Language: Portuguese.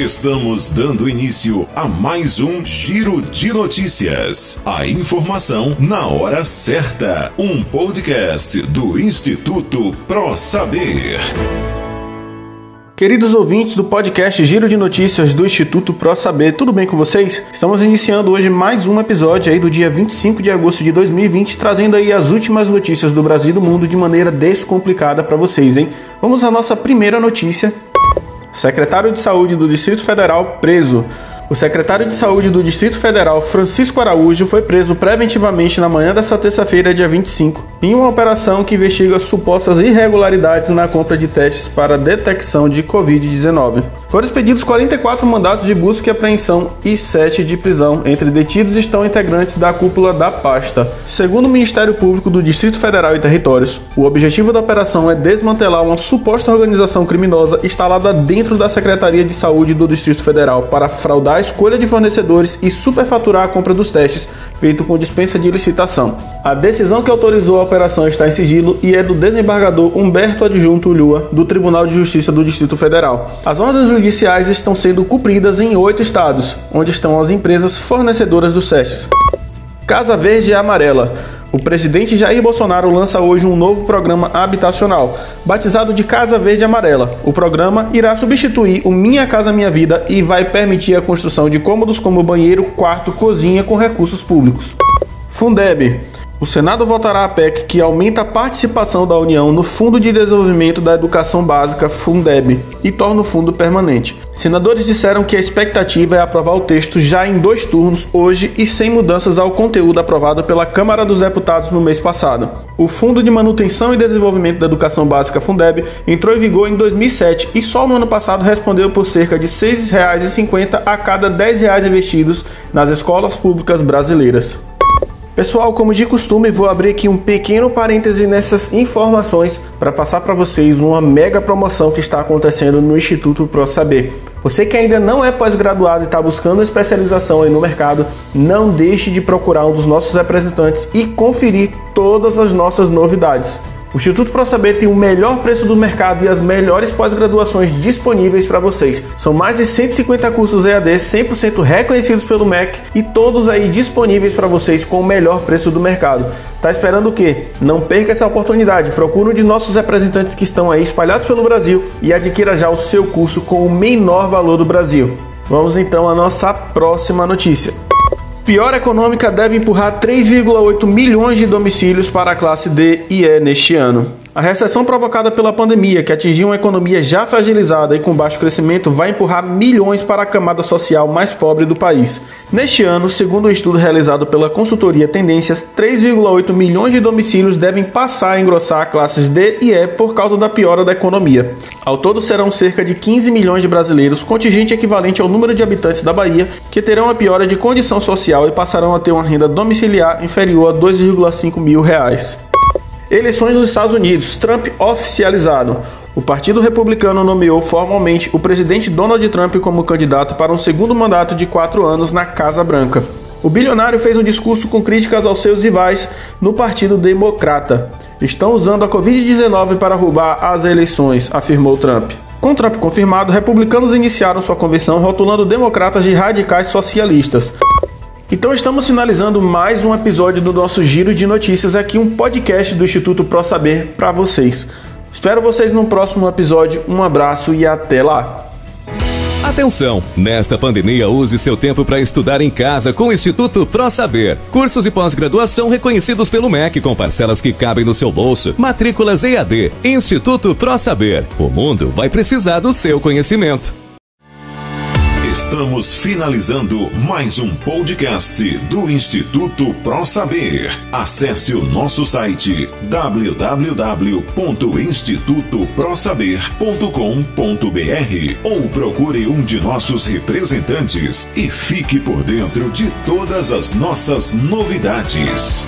Estamos dando início a mais um Giro de Notícias. A informação na hora certa. Um podcast do Instituto Pro Saber. Queridos ouvintes do podcast Giro de Notícias do Instituto Pro Saber, tudo bem com vocês? Estamos iniciando hoje mais um episódio aí do dia 25 de agosto de 2020, trazendo aí as últimas notícias do Brasil e do mundo de maneira descomplicada para vocês, hein? Vamos à nossa primeira notícia. Secretário de Saúde do Distrito Federal preso. O secretário de Saúde do Distrito Federal, Francisco Araújo, foi preso preventivamente na manhã desta terça-feira, dia 25, em uma operação que investiga supostas irregularidades na compra de testes para detecção de Covid-19. Foram expedidos 44 mandatos de busca e apreensão e 7 de prisão. Entre detidos estão integrantes da cúpula da pasta. Segundo o Ministério Público do Distrito Federal e Territórios, o objetivo da operação é desmantelar uma suposta organização criminosa instalada dentro da Secretaria de Saúde do Distrito Federal para fraudar a escolha de fornecedores e superfaturar a compra dos testes, feito com dispensa de licitação. A decisão que autorizou a operação está em sigilo e é do desembargador Humberto Adjunto Lua, do Tribunal de Justiça do Distrito Federal. As ordens judiciais estão sendo cumpridas em oito estados, onde estão as empresas fornecedoras dos testes. Casa Verde e Amarela. O presidente Jair Bolsonaro lança hoje um novo programa habitacional, batizado de Casa Verde Amarela. O programa irá substituir o Minha Casa Minha Vida e vai permitir a construção de cômodos como banheiro, quarto, cozinha com recursos públicos. Fundeb. O Senado votará a PEC que aumenta a participação da União no Fundo de Desenvolvimento da Educação Básica, Fundeb, e torna o fundo permanente. Senadores disseram que a expectativa é aprovar o texto já em dois turnos, hoje, e sem mudanças ao conteúdo aprovado pela Câmara dos Deputados no mês passado. O Fundo de Manutenção e Desenvolvimento da Educação Básica, Fundeb, entrou em vigor em 2007 e só no ano passado respondeu por cerca de R$ 6,50 a cada R$ 10 investidos nas escolas públicas brasileiras. Pessoal, como de costume, vou abrir aqui um pequeno parêntese nessas informações para passar para vocês uma mega promoção que está acontecendo no Instituto Pro Saber. Você que ainda não é pós-graduado e está buscando especialização aí no mercado, não deixe de procurar um dos nossos representantes e conferir todas as nossas novidades. O Instituto ProSaber tem o melhor preço do mercado e as melhores pós-graduações disponíveis para vocês. São mais de 150 cursos EAD 100% reconhecidos pelo MEC e todos aí disponíveis para vocês com o melhor preço do mercado. Tá esperando o quê? Não perca essa oportunidade. Procure um de nossos representantes que estão aí espalhados pelo Brasil e adquira já o seu curso com o menor valor do Brasil. Vamos então à nossa próxima notícia. Pior econômica deve empurrar 3,8 milhões de domicílios para a classe D e E neste ano. A recessão provocada pela pandemia, que atingiu uma economia já fragilizada e com baixo crescimento, vai empurrar milhões para a camada social mais pobre do país. Neste ano, segundo um estudo realizado pela consultoria Tendências, 3,8 milhões de domicílios devem passar a engrossar classes D e E por causa da piora da economia. Ao todo, serão cerca de 15 milhões de brasileiros, contingente equivalente ao número de habitantes da Bahia, que terão a piora de condição social e passarão a ter uma renda domiciliar inferior a 2,5 mil reais. Eleições nos Estados Unidos. Trump oficializado. O Partido Republicano nomeou formalmente o presidente Donald Trump como candidato para um segundo mandato de quatro anos na Casa Branca. O bilionário fez um discurso com críticas aos seus rivais no Partido Democrata. Estão usando a Covid-19 para roubar as eleições, afirmou Trump. Com Trump confirmado, republicanos iniciaram sua convenção rotulando democratas de radicais socialistas. Então estamos finalizando mais um episódio do nosso Giro de Notícias aqui, um podcast do Instituto Pro Saber para vocês. Espero vocês no próximo episódio. Um abraço e até lá. Atenção! Nesta pandemia, use seu tempo para estudar em casa com o Instituto Pro Saber. Cursos de pós-graduação reconhecidos pelo MEC com parcelas que cabem no seu bolso. Matrículas EAD. Instituto Pro Saber. O mundo vai precisar do seu conhecimento. Estamos finalizando mais um podcast do Instituto Pro Saber. Acesse o nosso site www.institutoprosaber.com.br ou procure um de nossos representantes e fique por dentro de todas as nossas novidades.